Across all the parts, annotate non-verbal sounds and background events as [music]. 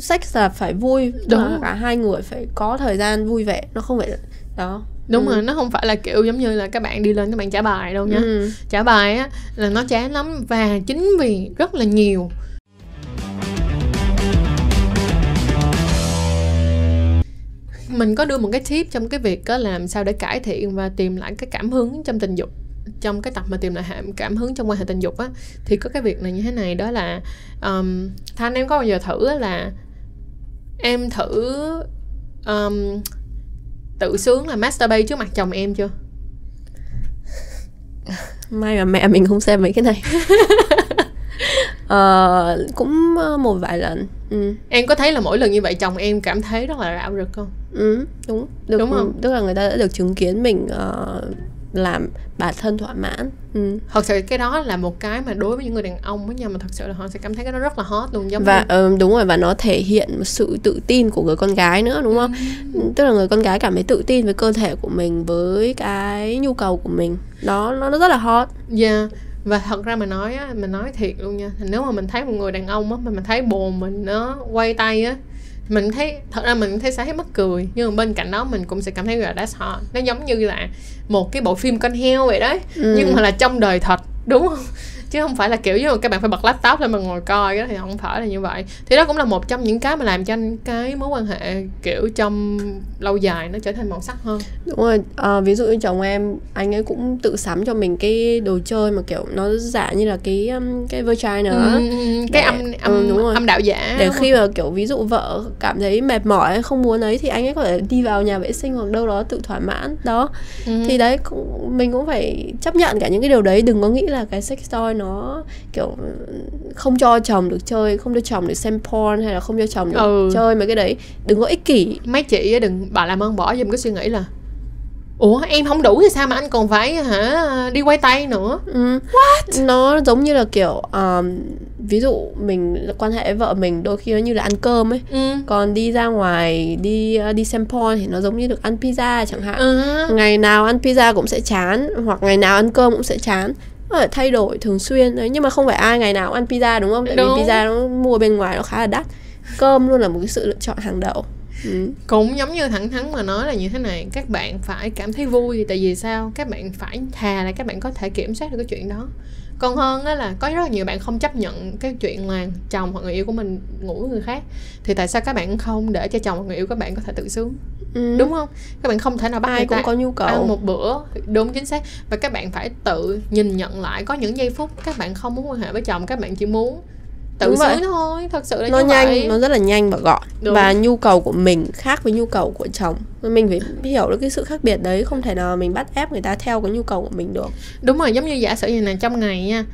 sex là phải vui. Đúng. Cả hai người phải có thời gian vui vẻ. Nó không phải đó. Đúng ừ. rồi nó không phải là kiểu giống như là các bạn đi lên các bạn trả bài đâu nha. Ừ. trả bài á là nó chán lắm và chính vì rất là nhiều. Mình có đưa một cái tip trong cái việc có làm sao để cải thiện và tìm lại cái cảm hứng trong tình dục trong cái tập mà tìm lại cảm hứng trong quan hệ tình dục á. Thì có cái việc này như thế này đó là um, thanh em có bao giờ thử là em thử um, tự sướng là masturbate trước mặt chồng em chưa? May mà mẹ mình không xem mấy cái này. Uh, [laughs] cũng một vài lần ừ. em có thấy là mỗi lần như vậy chồng em cảm thấy rất là rạo rực không? Ừ đúng. Được, đúng không? tức là người ta đã được chứng kiến mình uh, làm bản thân thỏa mãn. Ừ. thật sự cái đó là một cái mà đối với những người đàn ông với nhau mà thật sự là họ sẽ cảm thấy cái đó rất là hot luôn giống và như... uh, đúng rồi và nó thể hiện một sự tự tin của người con gái nữa đúng không? Ừ. tức là người con gái cảm thấy tự tin với cơ thể của mình với cái nhu cầu của mình. Đó nó nó rất là hot. Yeah và thật ra mà nói á mình nói thiệt luôn nha nếu mà mình thấy một người đàn ông á mà mình thấy bồn mình nó quay tay á mình thấy thật ra mình thấy thấy mất cười nhưng mà bên cạnh đó mình cũng sẽ cảm thấy là that's hot nó giống như là một cái bộ phim con heo vậy đấy ừ. nhưng mà là trong đời thật đúng không chứ không phải là kiểu như các bạn phải bật laptop lên mà ngồi coi đó thì không phải là như vậy. Thì đó cũng là một trong những cái mà làm cho cái mối quan hệ kiểu trong lâu dài nó trở thành màu sắc hơn. Đúng rồi à, ví dụ như chồng em anh ấy cũng tự sắm cho mình cái đồ chơi mà kiểu nó giả như là cái um, cái vagina nữa. Ừ, cái âm âm ừ, đúng rồi. âm đạo giả để khi mà kiểu ví dụ vợ cảm thấy mệt mỏi không muốn ấy thì anh ấy có thể đi vào nhà vệ sinh hoặc đâu đó tự thỏa mãn. Đó. Ừ. thì đấy cũng, mình cũng phải chấp nhận cả những cái điều đấy. Đừng có nghĩ là cái sex toy nó kiểu không cho chồng được chơi không cho chồng được xem porn hay là không cho chồng được ừ. chơi mấy cái đấy đừng có ích kỷ mấy chị đừng bà làm ơn bỏ giùm cái suy nghĩ là ủa em không đủ thì sao mà anh còn phải hả đi quay tay nữa ừ. what nó giống như là kiểu um, ví dụ mình quan hệ với vợ mình đôi khi nó như là ăn cơm ấy ừ. còn đi ra ngoài đi đi xem porn thì nó giống như được ăn pizza chẳng hạn ừ. ngày nào ăn pizza cũng sẽ chán hoặc ngày nào ăn cơm cũng sẽ chán phải thay đổi thường xuyên đấy nhưng mà không phải ai ngày nào cũng ăn pizza đúng không? Tại đúng. vì pizza nó mua bên ngoài nó khá là đắt. Cơm luôn là một cái sự lựa chọn hàng đầu ừ. cũng giống như thẳng thắn mà nói là như thế này các bạn phải cảm thấy vui tại vì sao? Các bạn phải thà là các bạn có thể kiểm soát được cái chuyện đó. Còn hơn á là có rất là nhiều bạn không chấp nhận cái chuyện là chồng hoặc người yêu của mình ngủ với người khác. Thì tại sao các bạn không để cho chồng hoặc người yêu các bạn có thể tự sướng ừ. đúng không? Các bạn không thể nào bắt ai cũng có nhu cầu. ăn một bữa đúng chính xác. Và các bạn phải tự nhìn nhận lại có những giây phút các bạn không muốn quan hệ với chồng các bạn chỉ muốn tự Đúng sướng thôi thật sự là nó như nhanh vậy. nó rất là nhanh và gọn. Đúng. và nhu cầu của mình khác với nhu cầu của chồng. Mình phải hiểu được cái sự khác biệt đấy không thể nào mình bắt ép người ta theo cái nhu cầu của mình được. Đúng rồi giống như giả sử như này trong ngày nha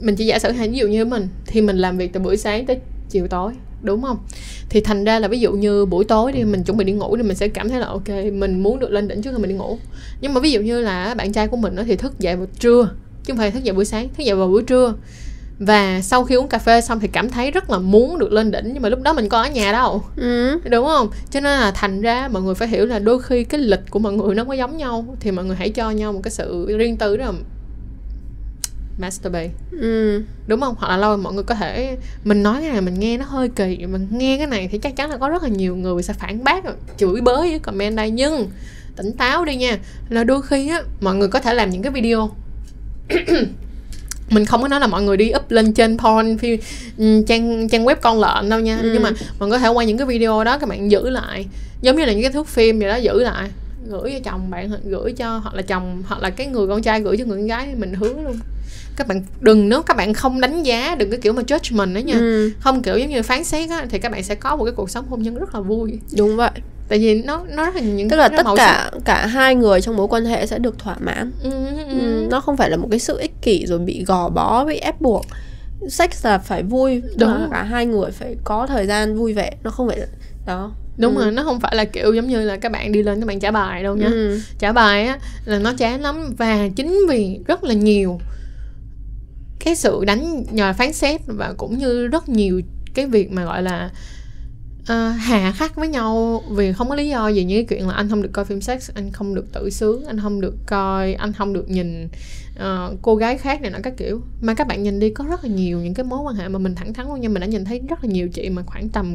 mình chỉ giả sử hay ví dụ như mình thì mình làm việc từ buổi sáng tới chiều tối đúng không? Thì thành ra là ví dụ như buổi tối đi mình chuẩn bị đi ngủ thì mình sẽ cảm thấy là ok mình muốn được lên đỉnh trước khi mình đi ngủ. Nhưng mà ví dụ như là bạn trai của mình nó thì thức dậy vào trưa chứ không phải thức dậy buổi sáng thức dậy vào buổi trưa và sau khi uống cà phê xong thì cảm thấy rất là muốn được lên đỉnh nhưng mà lúc đó mình có ở nhà đâu. Ừ. đúng không? Cho nên là thành ra mọi người phải hiểu là đôi khi cái lịch của mọi người nó có giống nhau thì mọi người hãy cho nhau một cái sự riêng tư đó masturbate. Ừ. đúng không? Hoặc là lâu mọi người có thể mình nói cái này mình nghe nó hơi kỳ mình nghe cái này thì chắc chắn là có rất là nhiều người sẽ phản bác chửi bới với comment đây. Nhưng tỉnh táo đi nha là đôi khi á mọi người có thể làm những cái video [coughs] [coughs] mình không có nói là mọi người đi up lên trên porn phim ừ, trang trang web con lợn đâu nha. Ừ. nhưng mà mình có thể quay những cái video đó các bạn giữ lại. Giống như là những cái thước phim vậy đó giữ lại. Gửi cho chồng bạn gửi cho hoặc là chồng hoặc là cái người con trai gửi cho người con gái mình hướng luôn. Các bạn đừng nếu các bạn không đánh giá đừng cái kiểu mà judgment đó nha. Ừ. không kiểu giống như phán xét á thì các bạn sẽ có một cái cuộc sống hôn nhân rất là vui. Đúng vậy tại vì nó nó rất là những tức là tất cả sắc. cả hai người trong mối quan hệ sẽ được thỏa mãn ừ, ừ, ừ. Ừ, nó không phải là một cái sự ích kỷ rồi bị gò bó bị ép buộc sex là phải vui đúng cả hai người phải có thời gian vui vẻ nó không phải đó đúng ừ. rồi nó không phải là kiểu giống như là các bạn đi lên các bạn trả bài đâu nha ừ. trả bài á là nó chán lắm và chính vì rất là nhiều cái sự đánh nhờ phán xét và cũng như rất nhiều cái việc mà gọi là uh, hà khắc với nhau vì không có lý do gì như cái chuyện là anh không được coi phim sex anh không được tự sướng anh không được coi anh không được nhìn uh, cô gái khác này nọ các kiểu. Mà các bạn nhìn đi có rất là nhiều những cái mối quan hệ mà mình thẳng thắn luôn nha. Mình đã nhìn thấy rất là nhiều chị mà khoảng tầm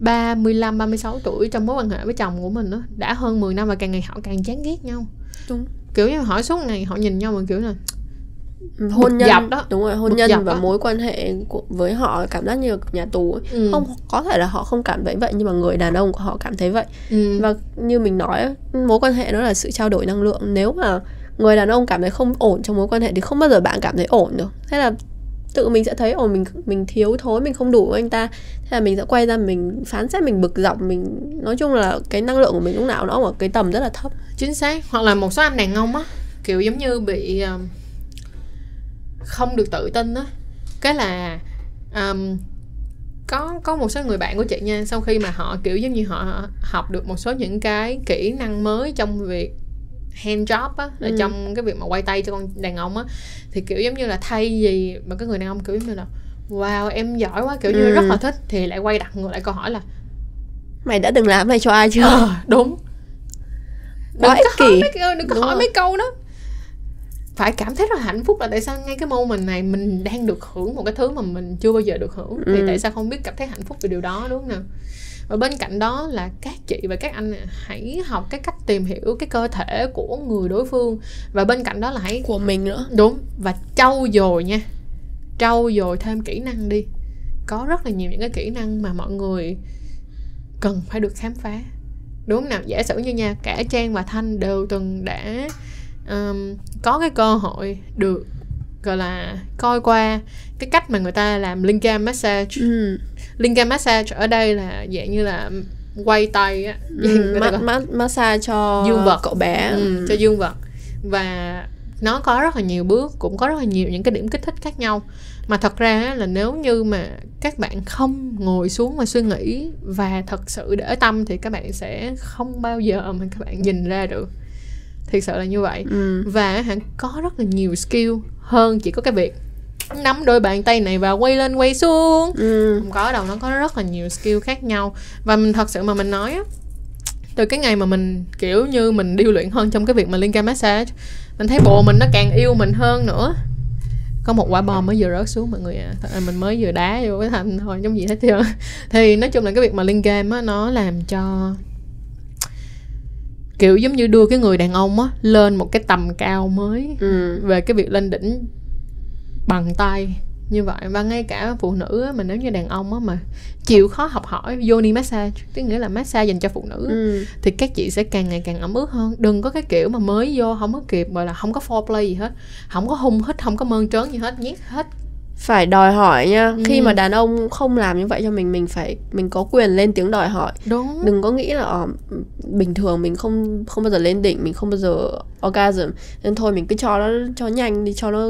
35, 36 tuổi trong mối quan hệ với chồng của mình đó đã hơn 10 năm và càng ngày họ càng chán ghét nhau. Đúng. Kiểu như hỏi suốt ngày họ nhìn nhau mà kiểu là hôn nhân dập đó đúng rồi hôn nhân và đó. mối quan hệ của, với họ cảm giác như nhà tù ấy. Ừ. không có thể là họ không cảm thấy vậy nhưng mà người đàn ông của họ cảm thấy vậy ừ. và như mình nói mối quan hệ nó là sự trao đổi năng lượng nếu mà người đàn ông cảm thấy không ổn trong mối quan hệ thì không bao giờ bạn cảm thấy ổn được thế là tự mình sẽ thấy ồ mình mình thiếu thốn mình không đủ với anh ta thế là mình sẽ quay ra mình phán xét mình bực dọc mình nói chung là cái năng lượng của mình lúc nào nó ở cái tầm rất là thấp chính xác hoặc là một số anh đàn ông á kiểu giống như bị uh, không được tự tin á. Cái là um, có có một số người bạn của chị nha sau khi mà họ kiểu giống như họ học được một số những cái kỹ năng mới trong việc hand job á là ừ. trong cái việc mà quay tay cho con đàn ông á thì kiểu giống như là thay vì mà cái người đàn ông kiểu như là wow em giỏi quá kiểu như ừ. rất là thích thì lại quay đặt ngược lại câu hỏi là mày đã từng làm này cho ai chưa? Ờ, đúng. Đừng có hỏi mấy, đừng có hỏi mấy câu đó phải cảm thấy rất là hạnh phúc là tại sao ngay cái moment này mình đang được hưởng một cái thứ mà mình chưa bao giờ được hưởng? Ừ. thì tại sao không biết cảm thấy hạnh phúc về điều đó đúng không nào? Và bên cạnh đó là các chị và các anh hãy học cái cách tìm hiểu cái cơ thể của người đối phương. Và bên cạnh đó là hãy của mình nữa. Đúng và trau dồi nha. Trau dồi thêm kỹ năng đi. Có rất là nhiều những cái kỹ năng mà mọi người cần phải được khám phá. Đúng không nào? Giả sử như nha cả trang và thanh đều từng đã um, có cái cơ hội được gọi là coi qua cái cách mà người ta làm lingam massage. Ừ. lingam massage ở đây là dạng như là quay tay á ừ, ma- ma- massage cho dương vật. cậu bé. Ừ, cho dương vật. Và nó có rất là nhiều bước cũng có rất là nhiều những cái điểm kích thích khác nhau. Mà thật ra là nếu như mà các bạn không ngồi xuống và suy nghĩ và thật sự để tâm thì các bạn sẽ không bao giờ mà các bạn nhìn ra được thiệt sự là như vậy. Ừ. và hẳn có rất là nhiều skill hơn chỉ có cái việc nắm đôi bàn tay này và quay lên quay xuống. Ừ. không có đâu nó có rất là nhiều skill khác nhau. Và mình thật sự mà mình nói á từ cái ngày mà mình kiểu như mình điêu luyện hơn trong cái việc mà liên ca massage mình thấy bộ mình nó càng yêu mình hơn nữa. Có một quả bom mới vừa rớt xuống mọi người à mình mới vừa đá vô cái thành thôi giống gì hết chưa [laughs] thì nói chung là cái việc mà liên game á nó làm cho kiểu giống như đưa cái người đàn ông á lên một cái tầm cao mới ừ. về cái việc lên đỉnh bằng tay như vậy và ngay cả phụ nữ á, mà nếu như đàn ông á mà chịu khó học hỏi yoni massage tức nghĩa là massage dành cho phụ nữ ừ. thì các chị sẽ càng ngày càng ấm ướt hơn đừng có cái kiểu mà mới vô không có kịp gọi là không có foreplay gì hết không có hung hít không có mơn trớn gì hết nhét hết phải đòi hỏi nha. Ừ. khi mà đàn ông không làm như vậy cho mình mình phải mình có quyền lên tiếng đòi hỏi. Đúng. Đừng có nghĩ là ờ, bình thường mình không không bao giờ lên đỉnh mình không bao giờ orgasm. Nên thôi mình cứ cho nó cho nhanh đi cho nó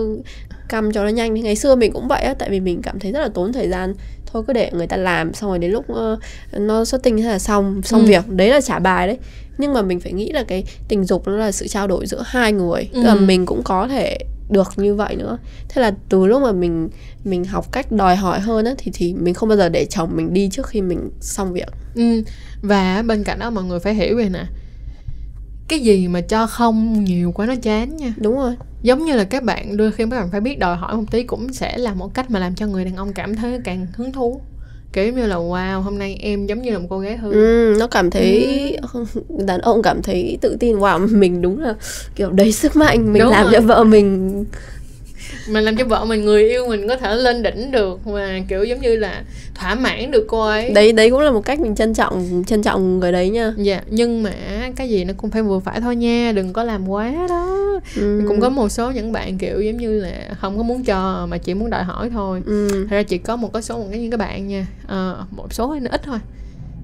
căm cho nó nhanh thì ngày xưa mình cũng vậy á tại vì mình cảm thấy rất là tốn thời gian. Thôi cứ để người ta làm xong rồi đến lúc uh, nó xuất tinh thế là xong xong ừ. việc. Đấy là trả bài đấy. Nhưng mà mình phải nghĩ là cái tình dục nó là sự trao đổi giữa hai người. Ừ. tức là mình cũng có thể được như vậy nữa. Thế là từ lúc mà mình mình học cách đòi hỏi hơn á thì thì mình không bao giờ để chồng mình đi trước khi mình xong việc. Ừ. và bên cạnh đó mọi người phải hiểu về nè. Cái gì mà cho không nhiều quá nó chán nha. Đúng rồi. Giống như là các bạn đôi khi các bạn phải biết đòi hỏi một tí cũng sẽ là một cách mà làm cho người đàn ông cảm thấy càng hứng thú kiểu như là wow hôm nay em giống như là một cô gái hư ừ, nó cảm thấy ừ. [laughs] đàn ông cảm thấy tự tin wow [laughs] mình đúng là kiểu đầy sức mạnh mình đúng làm rồi. cho vợ mình mình làm cho vợ mình người yêu mình có thể lên đỉnh được mà kiểu giống như là thỏa mãn được cô ấy đấy đấy cũng là một cách mình trân trọng trân trọng người đấy nha dạ nhưng mà cái gì nó cũng phải vừa phải thôi nha đừng có làm quá đó ừ. cũng có một số những bạn kiểu giống như là không có muốn cho mà chỉ muốn đòi hỏi thôi ừ. thật ra chỉ có một cái số một cái những cái bạn nha à, một số nó ít thôi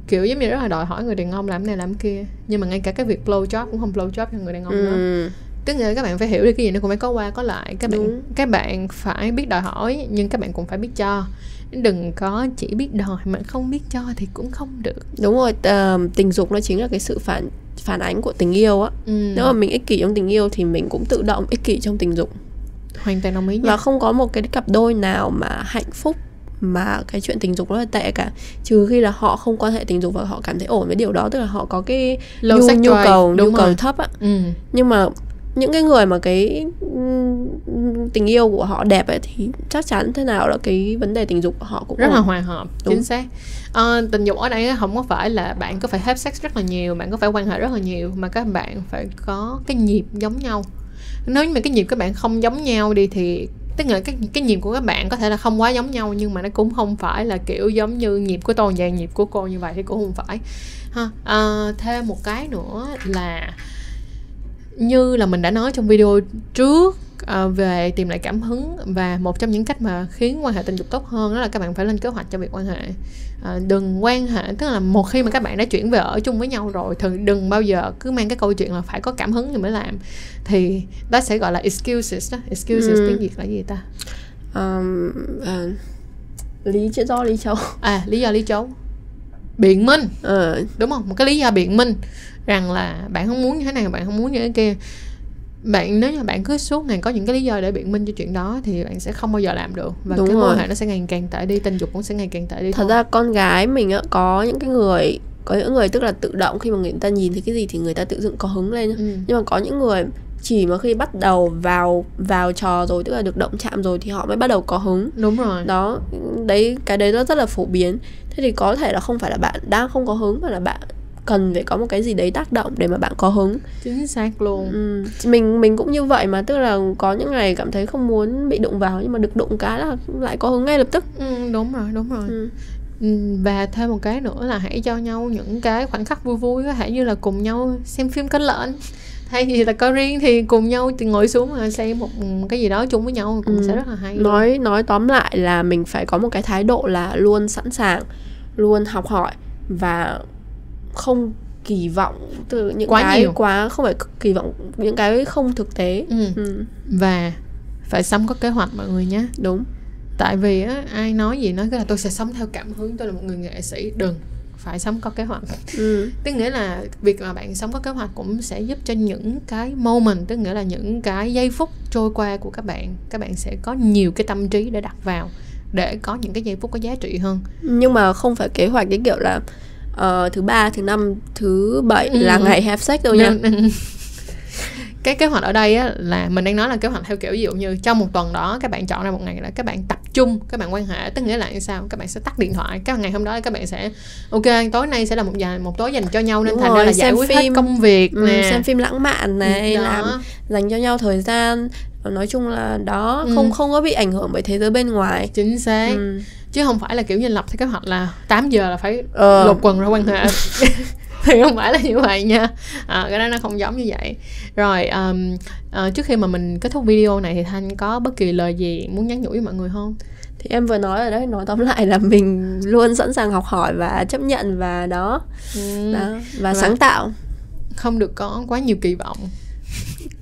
kiểu giống như rất là đòi hỏi người đàn ông làm này làm kia nhưng mà ngay cả cái việc blow job cũng không blow job cho người đàn ông ừ. nữa tức là các bạn phải hiểu được cái gì nó cũng phải có qua có lại. Các bạn Đúng. các bạn phải biết đòi hỏi nhưng các bạn cũng phải biết cho. Đừng có chỉ biết đòi mà không biết cho thì cũng không được. Đúng rồi uh, tình dục nó chính là cái sự phản phản ánh của tình yêu á. Ừ. nếu mà mình ích kỷ trong tình yêu thì mình cũng tự động ích kỷ trong tình dục. Hoàn toàn đồng ý và không có một cái cặp đôi nào mà hạnh phúc mà cái chuyện tình dục nó là tệ cả. Trừ khi là họ không quan hệ tình dục và họ cảm thấy ổn với điều đó tức là họ có cái Low nhu, nhu cầu đúng nhu cầu rồi. thấp á. Ừ. nhưng mà những cái người mà cái tình yêu của họ đẹp ấy thì chắc chắn thế nào là cái vấn đề tình dục của họ cũng rất là hòa hợp Đúng. chính xác. Ờ, tình dục ở đây không có phải là bạn có phải have sex rất là nhiều bạn có phải quan hệ rất là nhiều mà các bạn phải có cái nhịp giống nhau. Nếu như mà cái nhịp các bạn không giống nhau đi thì tức là cái cái nhịp của các bạn có thể là không quá giống nhau nhưng mà nó cũng không phải là kiểu giống như nhịp của tôi và nhịp của cô như vậy thì cũng không phải. Ha Ờ, thêm một cái nữa là như là mình đã nói trong video trước ờ, về tìm lại cảm hứng và một trong những cách mà khiến quan hệ tình dục tốt hơn đó là các bạn phải lên kế hoạch cho việc quan hệ. Ờ, đừng quan hệ tức là một khi mà các bạn đã chuyển về ở chung với nhau rồi thì đừng bao giờ cứ mang cái câu chuyện là phải có cảm hứng thì mới làm. Thì đó sẽ gọi là excuses đó. Excuses Ừ. tiếng việt là gì ta? Ờm, ờ, lý do lý châu à lý do lý chấu biện minh. Ờ, đúng không? Một cái lý do biện minh rằng là bạn không muốn như thế này bạn không muốn như thế kia. Bạn nếu như bạn cứ suốt ngày có những cái lý do để biện minh cho chuyện đó thì bạn sẽ không bao giờ làm được. Và Đúng cái mối hệ nó sẽ ngày càng tệ đi tình dục cũng sẽ ngày càng tệ đi thật thôi. ra con gái mình á có những cái người có những người tức là tự động khi mà người ta nhìn thấy cái gì thì người ta tự dựng có hứng lên ừ. nhưng mà có những người chỉ mà khi bắt đầu vào vào trò rồi tức là được động chạm rồi thì họ mới bắt đầu có hứng. Đúng rồi. Đó đấy cái đấy nó rất là phổ biến. Thế thì có thể là không phải là bạn đang không có hứng mà là bạn cần phải có một cái gì đấy tác động để mà bạn có hứng. Chính xác luôn. Ừ. mình mình cũng như vậy mà tức là có những ngày cảm thấy không muốn bị đụng vào nhưng mà được đụng cái là lại có hứng ngay lập tức. Ừ, đúng rồi đúng rồi. Ừ. Ừ, và thêm một cái nữa là hãy cho nhau những cái khoảnh khắc vui vui có thể như là cùng nhau xem phim cánh lợn hay gì là coi riêng thì cùng nhau thì ngồi xuống mà xem một cái gì đó chung với nhau cũng Ừ. sẽ rất là hay luôn. nói nói tóm lại là mình phải có một cái thái độ là luôn sẵn sàng luôn học hỏi và không kỳ vọng từ những Quá cái nhiều. quá không phải kỳ vọng những cái không thực tế ừ. ừ, và phải sống có kế hoạch mọi người nhé đúng tại vì á ai nói gì nói cái là tôi sẽ sống theo cảm hứng tôi là một người nghệ sĩ đừng phải sống có kế hoạch ừ. tức nghĩa là việc mà bạn sống có kế hoạch cũng sẽ giúp cho những cái moment tức nghĩa là những cái giây phút trôi qua của các bạn các bạn sẽ có nhiều cái tâm trí để đặt vào để có những cái giây phút có giá trị hơn nhưng mà không phải kế hoạch cái kiểu là ờ, thứ ba thứ năm thứ bảy Ừ. là ngày have sex đâu nha cái kế hoạch ở đây á, là mình đang nói là kế hoạch theo kiểu ví dụ như trong một tuần đó các bạn chọn ra một ngày là các bạn tập trung các bạn quan hệ tức nghĩa là như sao các bạn sẽ tắt điện thoại các ngày hôm đó các bạn sẽ ok tối nay sẽ là một giờ một tối dành cho nhau nên Đúng thành ra rồi, là giải quyết phim. hết công việc ừ, nè xem phim lãng mạn này đó. làm dành cho nhau thời gian nói chung là đó Ừ. không không có bị ảnh hưởng bởi thế giới bên ngoài chính xác ừ. chứ không phải là kiểu như lập theo kế hoạch là 8 giờ là phải Ờ. lột quần ra quan hệ [laughs] [laughs] thì không phải là như vậy nha. À, cái đó nó không giống như vậy. Rồi um, ờ, trước khi mà mình kết thúc video này thì thanh có bất kỳ lời gì muốn nhắn nhủ với mọi người không? Thì em vừa nói rồi đấy nói tóm lại là mình luôn sẵn sàng học hỏi và chấp nhận và đó, Ừ. đó và Và- sáng tạo. không được có quá nhiều kỳ vọng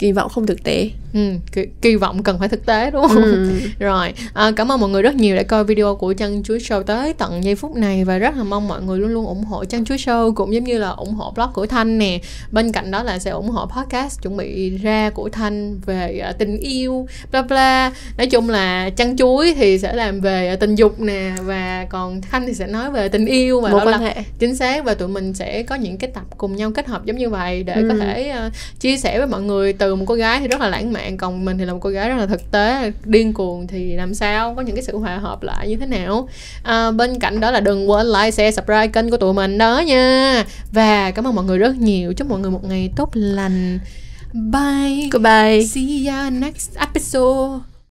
kỳ vọng không thực tế ừ, kỳ, kỳ vọng cần phải thực tế đúng không ừ. [laughs] Rồi, à, cảm ơn mọi người rất nhiều đã coi video của Chân Chuối Show tới tận giây phút này và rất là mong mọi người luôn luôn ủng hộ Chân Chuối Show cũng giống như là ủng hộ blog của Thanh nè. Bên cạnh đó là sẽ ủng hộ podcast chuẩn bị ra của Thanh về à, tình yêu, bla bla. Nói chung là Chân Chuối thì sẽ làm về à, tình dục nè và còn Thanh thì sẽ nói về tình yêu và mối đó quan là hệ chính xác và tụi mình sẽ có những cái tập cùng nhau kết hợp giống như vậy để có Ừ. thể uh, chia sẻ với mọi người từ một cô gái thì rất là lãng mạn còn mình thì là một cô gái rất là thực tế điên cuồng thì làm sao có những cái sự hòa hợp lại như thế nào? À, bên cạnh đó là đừng quên like share subscribe kênh của tụi mình đó nha. Và cảm ơn mọi người rất nhiều. Chúc mọi người một ngày tốt lành. Bye. Goodbye. See ya next episode